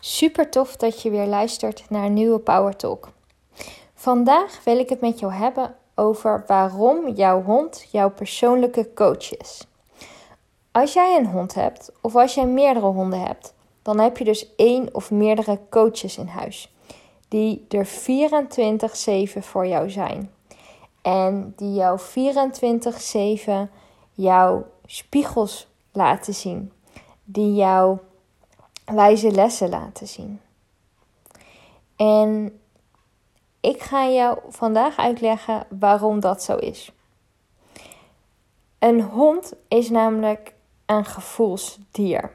Super tof dat je weer luistert naar een nieuwe Power Talk. Vandaag wil ik het met jou hebben over waarom jouw hond jouw persoonlijke coach is. Als jij een hond hebt of als jij meerdere honden hebt, dan heb je dus één of meerdere coaches in huis die er 24/7 voor jou zijn en die jou 24/7 jouw spiegels laten zien, die jou wijze lessen laten zien. En ik ga jou vandaag uitleggen waarom dat zo is. Een hond is namelijk een gevoelsdier.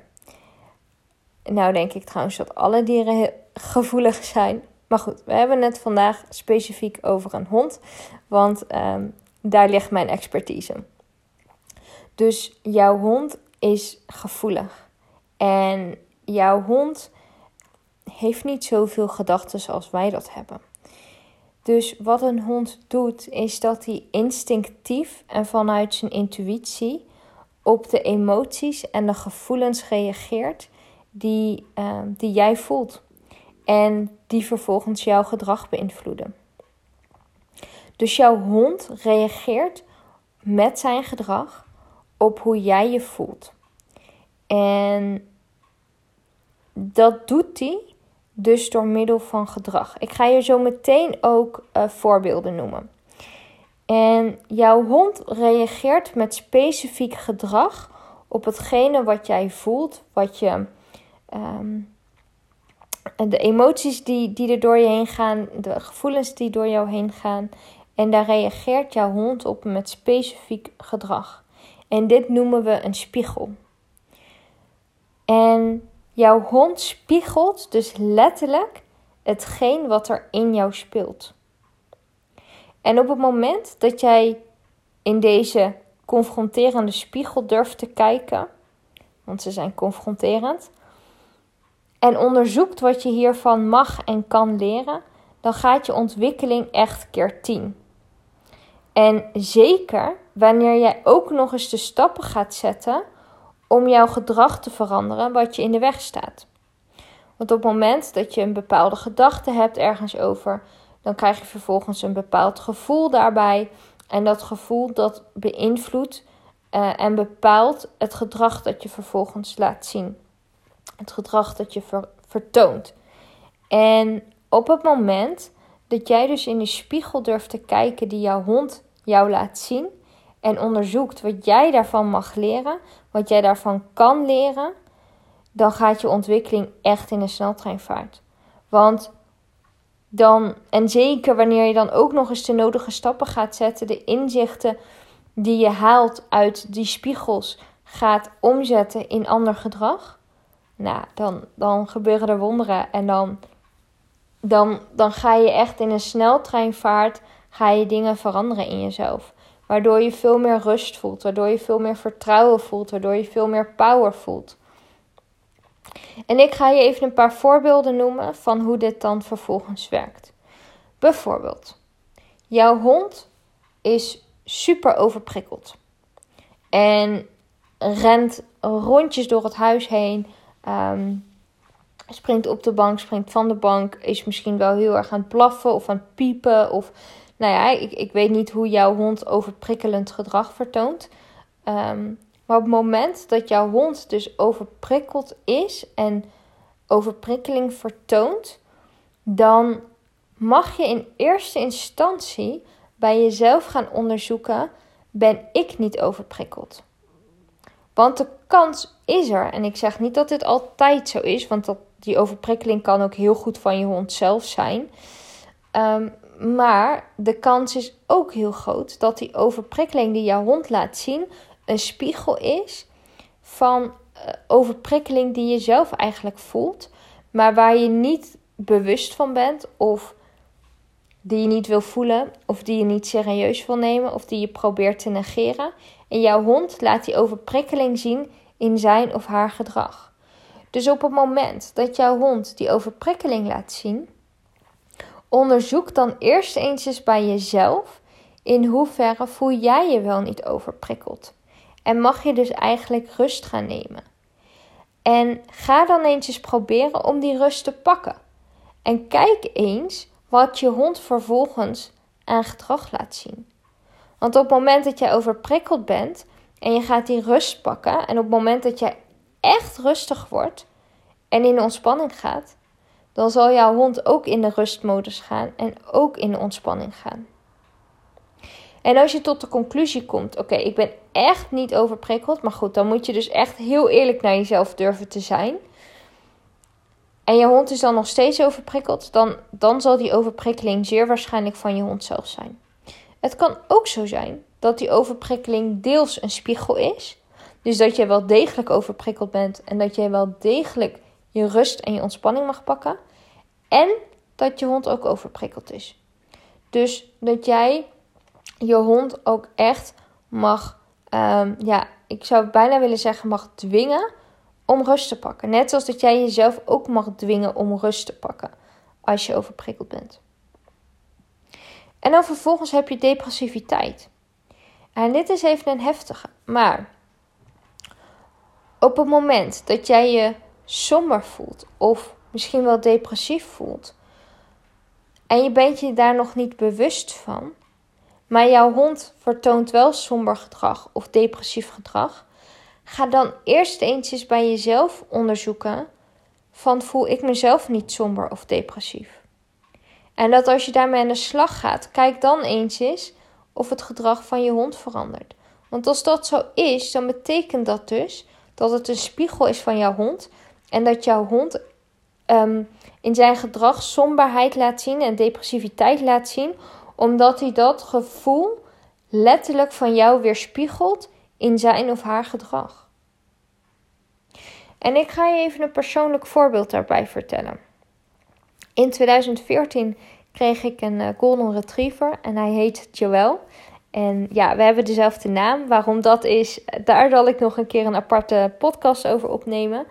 Nou denk ik trouwens dat alle dieren gevoelig zijn. Maar goed, we hebben het vandaag specifiek over een hond. Want ehm, daar ligt mijn expertise. Dus jouw hond is gevoelig. En jouw hond heeft niet zoveel gedachten als wij dat hebben. Dus wat een hond doet, is dat hij instinctief en vanuit zijn intuïtie op de emoties en de gevoelens reageert die, uh, die jij voelt. En die vervolgens jouw gedrag beïnvloeden. Dus jouw hond reageert met zijn gedrag op hoe jij je voelt. En dat doet hij dus door middel van gedrag. Ik ga je zo meteen ook uh, voorbeelden noemen. En jouw hond reageert met specifiek gedrag op hetgene wat jij voelt, wat je. Um, de emoties die, die er door je heen gaan, de gevoelens die door jou heen gaan. En daar reageert jouw hond op met specifiek gedrag. En dit noemen we een spiegel. En Jouw hond spiegelt dus letterlijk hetgeen wat er in jou speelt. En op het moment dat jij in deze confronterende spiegel durft te kijken, want ze zijn confronterend, en onderzoekt wat je hiervan mag en kan leren, dan gaat je ontwikkeling echt keer 10. En zeker wanneer jij ook nog eens de stappen gaat zetten om jouw gedrag te veranderen wat je in de weg staat. Want op het moment dat je een bepaalde gedachte hebt ergens over, dan krijg je vervolgens een bepaald gevoel daarbij. En dat gevoel dat beïnvloedt uh, en bepaalt het gedrag dat je vervolgens laat zien. Het gedrag dat je vertoont. En op het moment dat jij dus in de spiegel durft te kijken die jouw hond jou laat zien, en onderzoekt wat jij daarvan mag leren, wat jij daarvan kan leren, dan gaat je ontwikkeling echt in een sneltreinvaart. Want dan, en zeker wanneer je dan ook nog eens de nodige stappen gaat zetten, de inzichten die je haalt uit die spiegels gaat omzetten in ander gedrag, nou, dan, dan gebeuren er wonderen en dan, dan, dan ga je echt in een sneltreinvaart, ga je dingen veranderen in jezelf. Waardoor je veel meer rust voelt, waardoor je veel meer vertrouwen voelt, waardoor je veel meer power voelt. En ik ga je even een paar voorbeelden noemen van hoe dit dan vervolgens werkt. Bijvoorbeeld, jouw hond is super overprikkeld en rent rondjes door het huis heen. Ehm, springt op de bank, springt van de bank, is misschien wel heel erg aan het blaffen of aan het piepen of nou ja, ik, ik weet niet hoe jouw hond overprikkelend gedrag vertoont. Ehm, maar op het moment dat jouw hond dus overprikkeld is en overprikkeling vertoont, dan mag je in eerste instantie bij jezelf gaan onderzoeken: ben ik niet overprikkeld? Want de kans is er, en ik zeg niet dat dit altijd zo is, want dat, die overprikkeling kan ook heel goed van je hond zelf zijn. Um, maar de kans is ook heel groot dat die overprikkeling die jouw hond laat zien een spiegel is van uh, overprikkeling die je zelf eigenlijk voelt, maar waar je niet bewust van bent of die je niet wil voelen of die je niet serieus wil nemen of die je probeert te negeren. En jouw hond laat die overprikkeling zien in zijn of haar gedrag. Dus op het moment dat jouw hond die overprikkeling laat zien, Onderzoek dan eerst eens eens bij jezelf in hoeverre voel jij je wel niet overprikkeld. En mag je dus eigenlijk rust gaan nemen. En ga dan eens proberen om die rust te pakken. En kijk eens wat je hond vervolgens aan gedrag laat zien. Want op het moment dat jij overprikkeld bent en je gaat die rust pakken, en op het moment dat jij echt rustig wordt en in ontspanning gaat, dan zal jouw hond ook in de rustmodus gaan en ook in de ontspanning gaan. En als je tot de conclusie komt: oké, ik ben echt niet overprikkeld, maar goed, dan moet je dus echt heel eerlijk naar jezelf durven te zijn. En je hond is dan nog steeds overprikkeld, dan, dan zal die overprikkeling zeer waarschijnlijk van je hond zelf zijn. Het kan ook zo zijn dat die overprikkeling deels een spiegel is. Dus dat je wel degelijk overprikkeld bent en dat je wel degelijk je rust en je ontspanning mag pakken. En dat je hond ook overprikkeld is. Dus dat jij je hond ook echt mag, um, ja, ik zou bijna willen zeggen, mag dwingen om rust te pakken. Net zoals dat jij jezelf ook mag dwingen om rust te pakken als je overprikkeld bent. En dan vervolgens heb je depressiviteit. En dit is even een heftige, maar op het moment dat jij je somber voelt of misschien wel depressief voelt en je bent je daar nog niet bewust van, maar jouw hond vertoont wel somber gedrag of depressief gedrag, ga dan eerst eens eens bij jezelf onderzoeken van voel ik mezelf niet somber of depressief. En dat als je daarmee aan de slag gaat, kijk dan eens eens of het gedrag van je hond verandert. Want als dat zo is, dan betekent dat dus dat het een spiegel is van jouw hond en dat jouw hond um, in zijn gedrag somberheid laat zien en depressiviteit laat zien, omdat hij dat gevoel letterlijk van jou weerspiegelt in zijn of haar gedrag. En ik ga je even een persoonlijk voorbeeld daarbij vertellen. In 2014 kreeg ik een eh, Golden Retriever en hij heet Joel. En ja, we hebben dezelfde naam. Waarom dat is, daar zal ik nog een keer een aparte podcast over opnemen.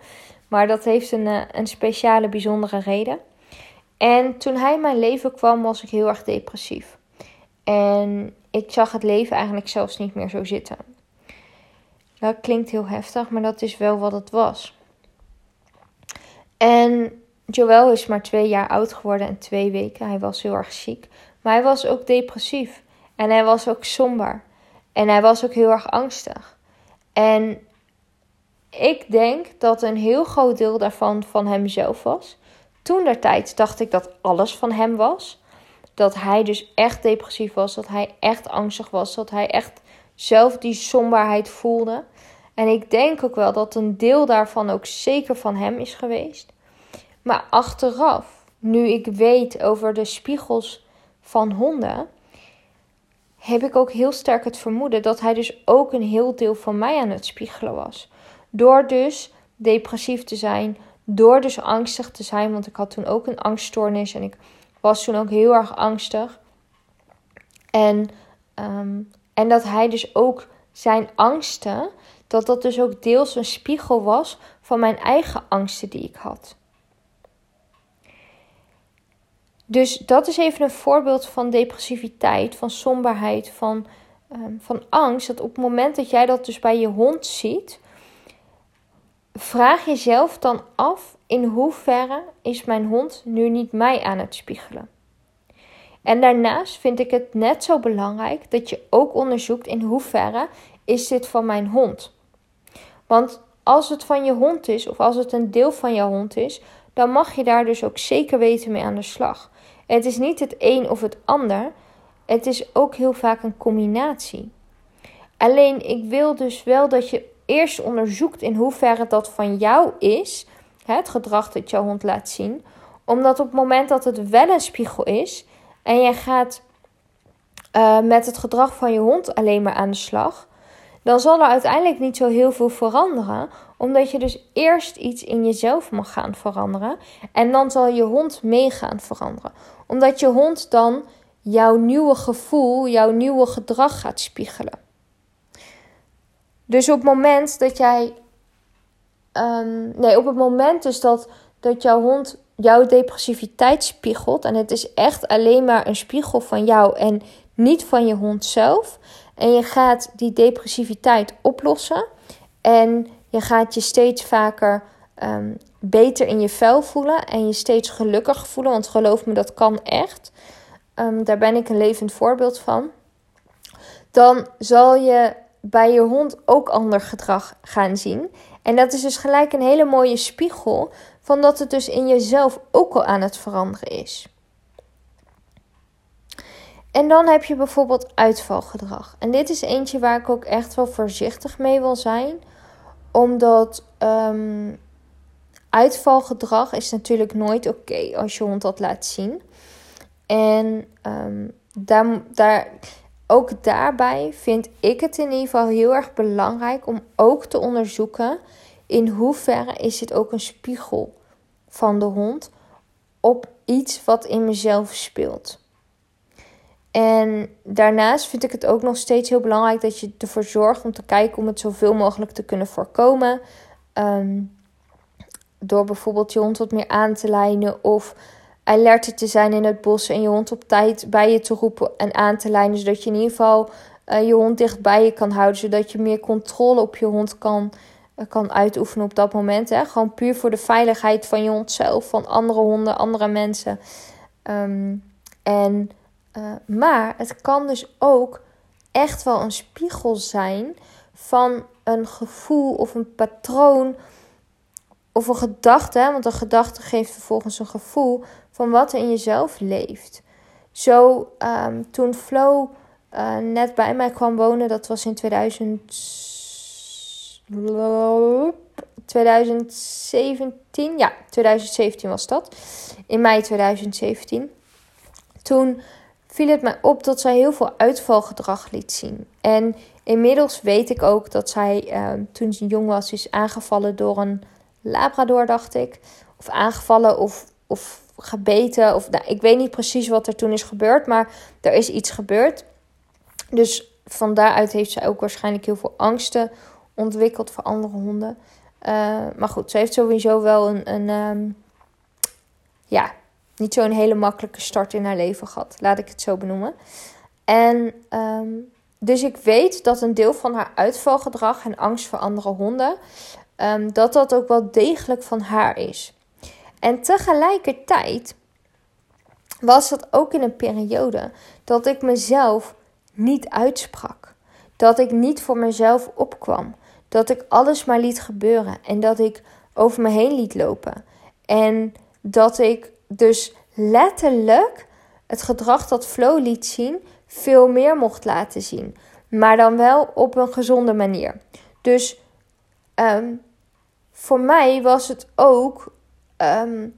Maar dat heeft een, eh, een speciale, bijzondere reden. En toen hij in mijn leven kwam, was ik heel erg depressief. En ik zag het leven eigenlijk zelfs niet meer zo zitten. Dat klinkt heel heftig, maar dat is wel wat het was. En Joël is maar twee jaar oud geworden en twee weken. Hij was heel erg ziek. Maar hij was ook depressief. En hij was ook somber. En hij was ook heel erg angstig. En ik denk dat een heel groot deel daarvan van hemzelf was. Toen der tijd dacht ik dat alles van hem was. Dat hij dus echt depressief was. Dat hij echt angstig was. Dat hij echt zelf die somberheid voelde. En ik denk ook wel dat een deel daarvan ook zeker van hem is geweest. Maar achteraf, nu ik weet over de spiegels van honden, heb ik ook heel sterk het vermoeden dat hij dus ook een heel deel van mij aan het spiegelen was. Door dus depressief te zijn, door dus angstig te zijn, want ik had toen ook een angststoornis en ik was toen ook heel erg angstig. En, ehm, en dat hij dus ook zijn angsten, dat dat dus ook deels een spiegel was van mijn eigen angsten die ik had. Dus dat is even een voorbeeld van depressiviteit, van somberheid, van, um, van angst. Dat op het moment dat jij dat dus bij je hond ziet, vraag jezelf dan af in hoeverre is mijn hond nu niet mij aan het spiegelen. En daarnaast vind ik het net zo belangrijk dat je ook onderzoekt in hoeverre is dit van mijn hond. Want als het van je hond is of als het een deel van jouw hond is, dan mag je daar dus ook zeker weten mee aan de slag. Het is niet het een of het ander. Het is ook heel vaak een combinatie. Alleen ik wil dus wel dat je eerst onderzoekt in hoeverre dat van jou is. Het gedrag dat jouw hond laat zien. Omdat op het moment dat het wel een spiegel is. En je gaat uh, met het gedrag van je hond alleen maar aan de slag. Dan zal er uiteindelijk niet zo heel veel veranderen omdat je dus eerst iets in jezelf mag gaan veranderen. En dan zal je hond mee gaan veranderen. Omdat je hond dan jouw nieuwe gevoel, jouw nieuwe gedrag gaat spiegelen. Dus op het moment dat jij. Um, nee, op het moment dus dat, dat jouw hond jouw depressiviteit spiegelt. En het is echt alleen maar een spiegel van jou en niet van je hond zelf. En je gaat die depressiviteit oplossen. En je gaat je steeds vaker ehm, beter in je vel voelen en je steeds gelukkiger voelen. Want geloof me, dat kan echt. Ehm, daar ben ik een levend voorbeeld van. Dan zal je bij je hond ook ander gedrag gaan zien. En dat is dus gelijk een hele mooie spiegel van dat het dus in jezelf ook al aan het veranderen is. En dan heb je bijvoorbeeld uitvalgedrag. En dit is eentje waar ik ook echt wel voorzichtig mee wil zijn. Omdat um, uitvalgedrag is natuurlijk nooit oké als je hond dat laat zien. En daar, daar, ook daarbij vind ik het in ieder geval heel erg belangrijk om ook te onderzoeken in hoeverre is het ook een spiegel van de hond op iets wat in mezelf speelt. En daarnaast vind ik het ook nog steeds heel belangrijk dat je ervoor zorgt om te kijken om het zoveel mogelijk te kunnen voorkomen. Ehm, door bijvoorbeeld je hond wat meer aan te lijnen of alerter te zijn in het bos en je hond op tijd bij je te roepen en aan te lijnen. Zodat je in ieder geval uh, je hond dicht bij je kan houden. Zodat je meer controle op je hond kan, uh, kan uitoefenen op dat moment. Hè? Gewoon puur voor de veiligheid van je hond zelf, van andere honden, andere mensen. Um, en uh, maar het kan dus ook echt wel een spiegel zijn van een gevoel of een patroon of een gedachte. Want een gedachte geeft vervolgens een gevoel van wat er in jezelf leeft. Zo um, toen Flo uh, net bij mij kwam wonen, dat was in 2000. 2017, ja, 2017 was dat. In mei 2017. Toen viel het mij op dat zij heel veel uitvalgedrag liet zien. En inmiddels weet ik ook dat zij uh, toen ze jong was is aangevallen door een labrador, dacht ik. Of aangevallen of, of gebeten. Of, nou, ik weet niet precies wat er toen is gebeurd, maar er is iets gebeurd. Dus van daaruit heeft zij ook waarschijnlijk heel veel angsten ontwikkeld voor andere honden. Uh, maar goed, ze heeft sowieso wel een, een um, ja, niet zo'n hele makkelijke start in haar leven gehad, laat ik het zo benoemen. En um, dus ik weet dat een deel van haar uitvalgedrag en angst voor andere honden, um, dat dat ook wel degelijk van haar is. En tegelijkertijd was dat ook in een periode dat ik mezelf niet uitsprak. Dat ik niet voor mezelf opkwam. Dat ik alles maar liet gebeuren en dat ik over me heen liet lopen. En dat ik dus letterlijk het gedrag dat Flo liet zien veel meer mocht laten zien. Maar dan wel op een gezonde manier. Dus um, voor mij was het ook. Um,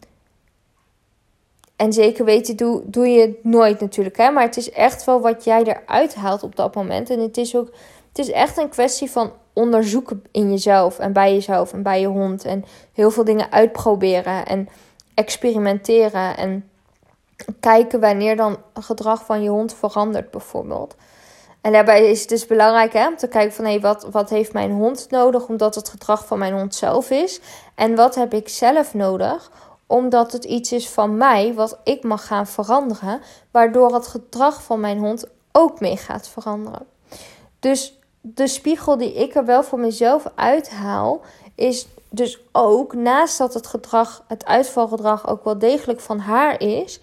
en zeker weten doe, doe je het nooit natuurlijk. Hè? Maar het is echt wel wat jij eruit haalt op dat moment. En het is ook. Het is echt een kwestie van onderzoeken in jezelf en bij jezelf en bij je hond. En heel veel dingen uitproberen. En experimenteren en kijken wanneer dan gedrag van je hond verandert, bijvoorbeeld. En daarbij is het dus belangrijk hè, om te kijken van hé, wat, wat heeft mijn hond nodig omdat het gedrag van mijn hond zelf is. En wat heb ik zelf nodig omdat het iets is van mij wat ik mag gaan veranderen. Waardoor het gedrag van mijn hond ook mee gaat veranderen. Dus de spiegel die ik er wel voor mezelf uithaal is dus ook, naast dat het gedrag, het uitvalgedrag ook wel degelijk van haar is,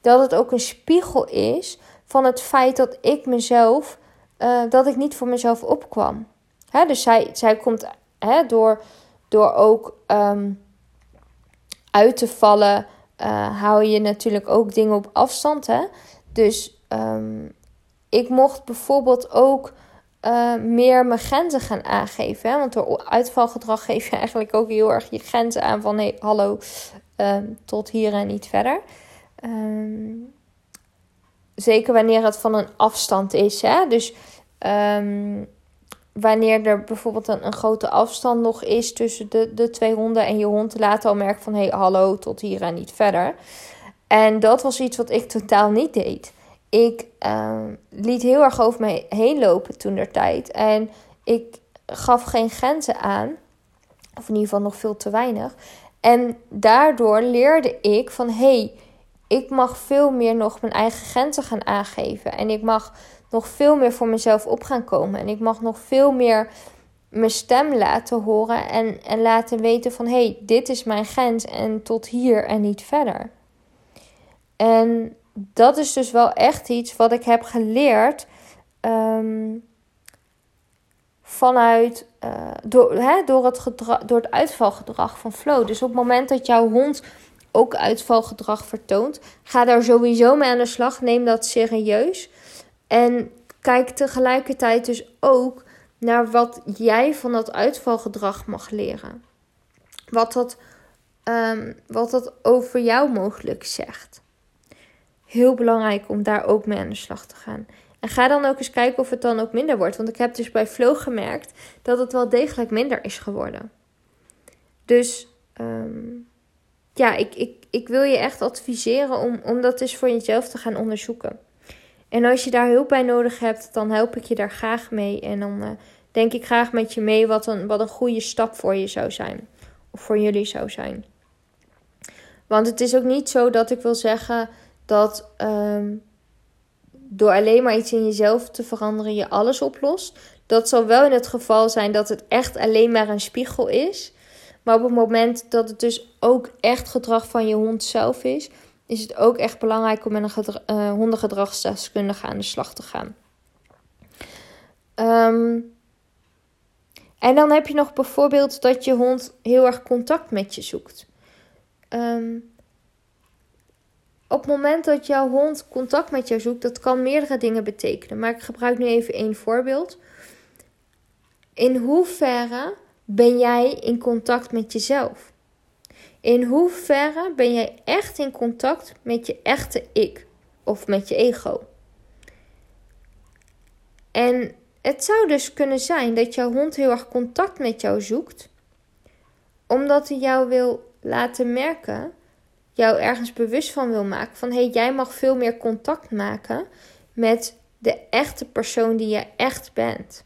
dat het ook een spiegel is van het feit dat ik mezelf, uh, dat ik niet voor mezelf opkwam. Hè, dus zij, zij komt hè, door, door ook um, uit te vallen, hou je natuurlijk ook dingen op afstand. Hè? Dus um, ik mocht bijvoorbeeld ook uh, meer mijn grenzen gaan aangeven. Hè? Want door uitvalgedrag geef je eigenlijk ook heel erg je grenzen aan van hey, hallo, um, tot hier en niet verder. Um, zeker wanneer het van een afstand is. Hè? Dus um, wanneer er bijvoorbeeld een, een, grote afstand nog is tussen de, de twee honden en je hond te al merken van hey, hallo, tot hier en niet verder. En dat was iets wat ik totaal niet deed. Ik uh, liet heel erg over me heen lopen toen der tijd. En ik gaf geen grenzen aan. Of in ieder geval nog veel te weinig. En daardoor leerde ik van hé, hey, ik mag veel meer nog mijn eigen grenzen gaan aangeven. En ik mag nog veel meer voor mezelf op gaan komen. En ik mag nog veel meer mijn stem laten horen en, en laten weten van hé, hey, dit is mijn grens en tot hier en niet verder. En dat is dus wel echt iets wat ik heb geleerd ehm, vanuit uh, door, hè, door, het door het uitvalgedrag van Flow. Dus op het moment dat jouw hond ook uitvalgedrag vertoont, ga daar sowieso mee aan de slag. Neem dat serieus. En kijk tegelijkertijd dus ook naar wat jij van dat uitvalgedrag mag leren. Wat dat, um, wat dat over jou mogelijk zegt. Heel belangrijk om daar ook mee aan de slag te gaan. En ga dan ook eens kijken of het dan ook minder wordt. Want ik heb dus bij Flow gemerkt dat het wel degelijk minder is geworden. Dus um, ja, ik, ik, ik wil je echt adviseren om, om dat eens voor jezelf te gaan onderzoeken. En als je daar hulp bij nodig hebt, dan help ik je daar graag mee. En dan uh, denk ik graag met je mee wat een, wat een goede stap voor je zou zijn. Of voor jullie zou zijn. Want het is ook niet zo dat ik wil zeggen dat um, door alleen maar iets in jezelf te veranderen je alles oplost. Dat zal wel in het geval zijn dat het echt alleen maar een spiegel is. Maar op het moment dat het dus ook echt gedrag van je hond zelf is, is het ook echt belangrijk om met een gedra- uh, hondengedragsdeskundige aan de slag te gaan. Um, en dan heb je nog bijvoorbeeld dat je hond heel erg contact met je zoekt. Um, op het moment dat jouw hond contact met jou zoekt, dat kan meerdere dingen betekenen. Maar ik gebruik nu even één voorbeeld. In hoeverre ben jij in contact met jezelf? In hoeverre ben jij echt in contact met je echte ik of met je ego? En het zou dus kunnen zijn dat jouw hond heel erg contact met jou zoekt, omdat hij jou wil laten merken, jou ergens bewust van wil maken van hé, hey, jij mag veel meer contact maken met de echte persoon die je echt bent.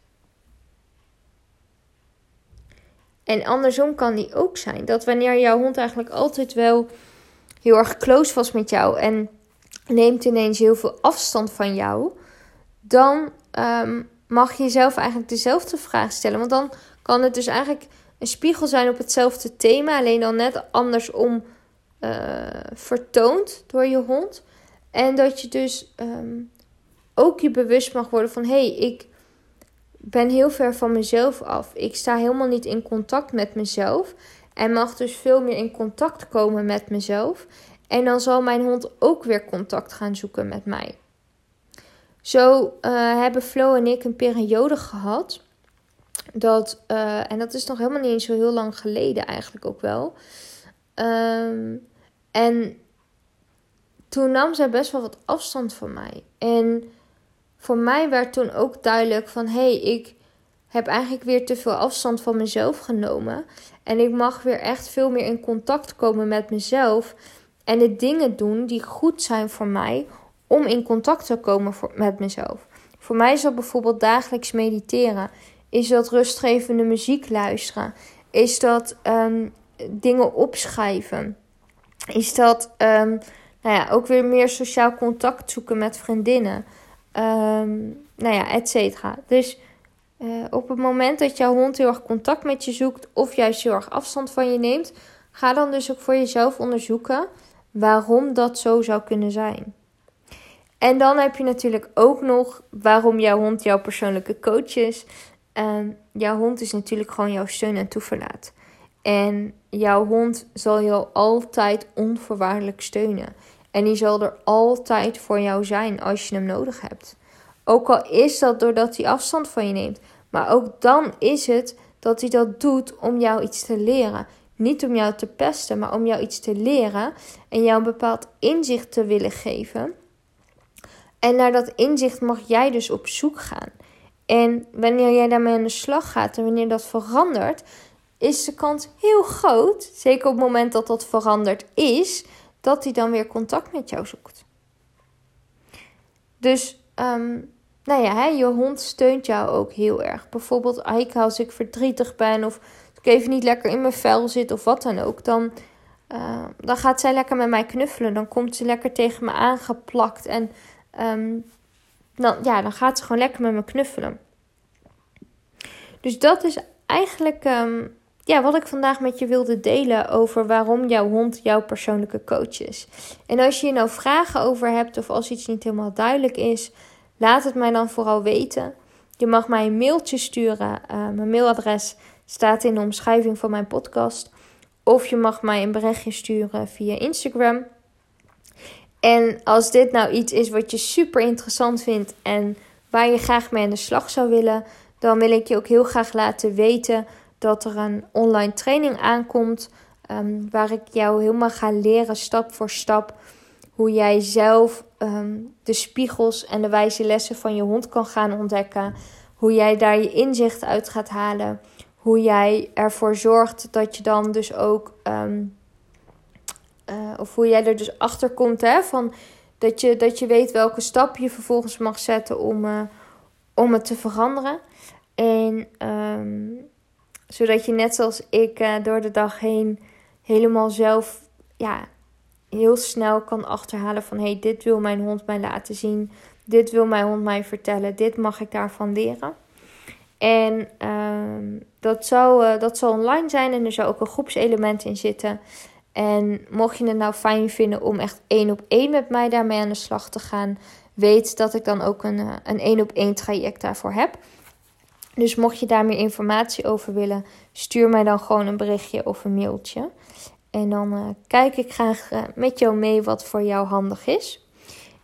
En andersom kan die ook zijn. Dat wanneer jouw hond eigenlijk altijd wel heel erg close was met jou en neemt ineens heel veel afstand van jou, dan ehm, mag je jezelf eigenlijk dezelfde vraag stellen. Want dan kan het dus eigenlijk een spiegel zijn op hetzelfde thema, alleen dan net andersom uh, vertoond door je hond. En dat je dus ehm, ook je bewust mag worden van hé, hey, ik ben heel ver van mezelf af. Ik sta helemaal niet in contact met mezelf. En mag dus veel meer in contact komen met mezelf. En dan zal mijn hond ook weer contact gaan zoeken met mij. Zo uh, hebben Flo en ik een periode gehad. Dat, uh, en dat is nog helemaal niet zo heel lang geleden eigenlijk ook wel. Um, en toen nam zij best wel wat afstand van mij. En voor mij werd toen ook duidelijk van hé, hey, ik heb eigenlijk weer te veel afstand van mezelf genomen. En ik mag weer echt veel meer in contact komen met mezelf. En de dingen doen die goed zijn voor mij om in contact te komen met mezelf. Voor mij is dat bijvoorbeeld dagelijks mediteren. Is dat rustgevende muziek luisteren? Is dat um, dingen opschrijven? Is dat um, nou ja, ook weer meer sociaal contact zoeken met vriendinnen? Um, nou ja, et cetera. Dus uh, op het moment dat jouw hond heel erg contact met je zoekt of juist heel erg afstand van je neemt, ga dan dus ook voor jezelf onderzoeken waarom dat zo zou kunnen zijn. En dan heb je natuurlijk ook nog waarom jouw hond jouw persoonlijke coach is. Um, jouw hond is natuurlijk gewoon jouw steun en toeverlaat. En jouw hond zal jou altijd onvoorwaardelijk steunen. En die zal er altijd voor jou zijn als je hem nodig hebt. Ook al is dat doordat hij afstand van je neemt. Maar ook dan is het dat hij dat doet om jou iets te leren. Niet om jou te pesten, maar om jou iets te leren. En jou een bepaald inzicht te willen geven. En naar dat inzicht mag jij dus op zoek gaan. En wanneer jij daarmee aan de slag gaat en wanneer dat verandert, is de kans heel groot, zeker op het moment dat dat veranderd is, dat hij dan weer contact met jou zoekt. Dus, um, nou ja, hè, je hond steunt jou ook heel erg. Bijvoorbeeld, als ik verdrietig ben of ik even niet lekker in mijn vel zit of wat dan ook, dan, uh, dan gaat zij lekker met mij knuffelen. Dan komt ze lekker tegen me aangeplakt en um, dan, ja, dan gaat ze gewoon lekker met me knuffelen. Dus dat is eigenlijk ehm, ja, wat ik vandaag met je wilde delen over waarom jouw hond jouw persoonlijke coach is. En als je hier nou vragen over hebt of als iets niet helemaal duidelijk is, laat het mij dan vooral weten. Je mag mij een mailtje sturen. Uh, mijn mailadres staat in de omschrijving van mijn podcast. Of je mag mij een berichtje sturen via Instagram. En als dit nou iets is wat je super interessant vindt en waar je graag mee aan de slag zou willen, dan wil ik je ook heel graag laten weten dat er een online training aankomt. Um, waar ik jou helemaal ga leren, stap voor stap, hoe jij zelf ehm, de spiegels en de wijze lessen van je hond kan gaan ontdekken. Hoe jij daar je inzicht uit gaat halen. Hoe jij ervoor zorgt dat je dan dus ook. Ehm, eh, of hoe jij er dus achter komt, hè, van dat je, dat je weet welke stap je vervolgens mag zetten om, uh, om het te veranderen. En um, zodat je net zoals ik uh, door de dag heen helemaal zelf ja, heel snel kan achterhalen van hey, dit wil mijn hond mij laten zien. Dit wil mijn hond mij vertellen. Dit mag ik daarvan leren. En uh, dat, zou, uh, dat zal online zijn en er zou ook een groepselement in zitten. En mocht je het nou fijn vinden om echt één op één met mij daarmee aan de slag te gaan, weet dat ik dan ook een, eh, een één op één traject daarvoor heb. Dus mocht je daar meer informatie over willen, stuur mij dan gewoon een berichtje of een mailtje. En dan uh, kijk ik graag uh, met jou mee wat voor jou handig is.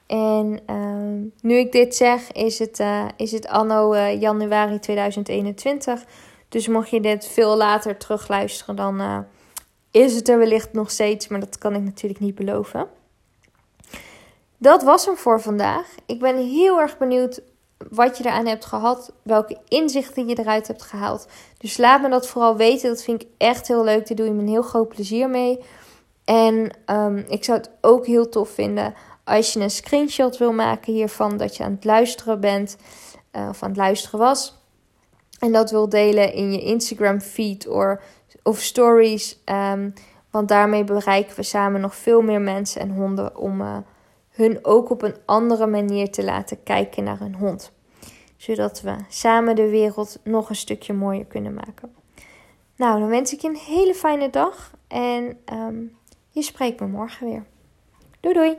En uh, nu ik dit zeg, is het, uh, is het anno januari 2021. Dus mocht je dit veel later terugluisteren, dan is het er wellicht nog steeds. Maar dat kan ik natuurlijk niet beloven. Dat was hem voor vandaag. Ik ben heel erg benieuwd wat je eraan hebt gehad, welke inzichten je eruit hebt gehaald. Dus laat me dat vooral weten. Dat vind ik echt heel leuk. Daar doe je me een heel groot plezier mee. En um, ik zou het ook heel tof vinden als je een screenshot wil maken hiervan dat je aan het luisteren bent uh, of aan het luisteren was. En dat wil delen in je Instagram feed of stories. Um, want daarmee bereiken we samen nog veel meer mensen en honden om uh, hun ook op een andere manier te laten kijken naar hun hond. Zodat we samen de wereld nog een stukje mooier kunnen maken. Nou, dan wens ik je een hele fijne dag en um, je spreekt me morgen weer. Doei doei!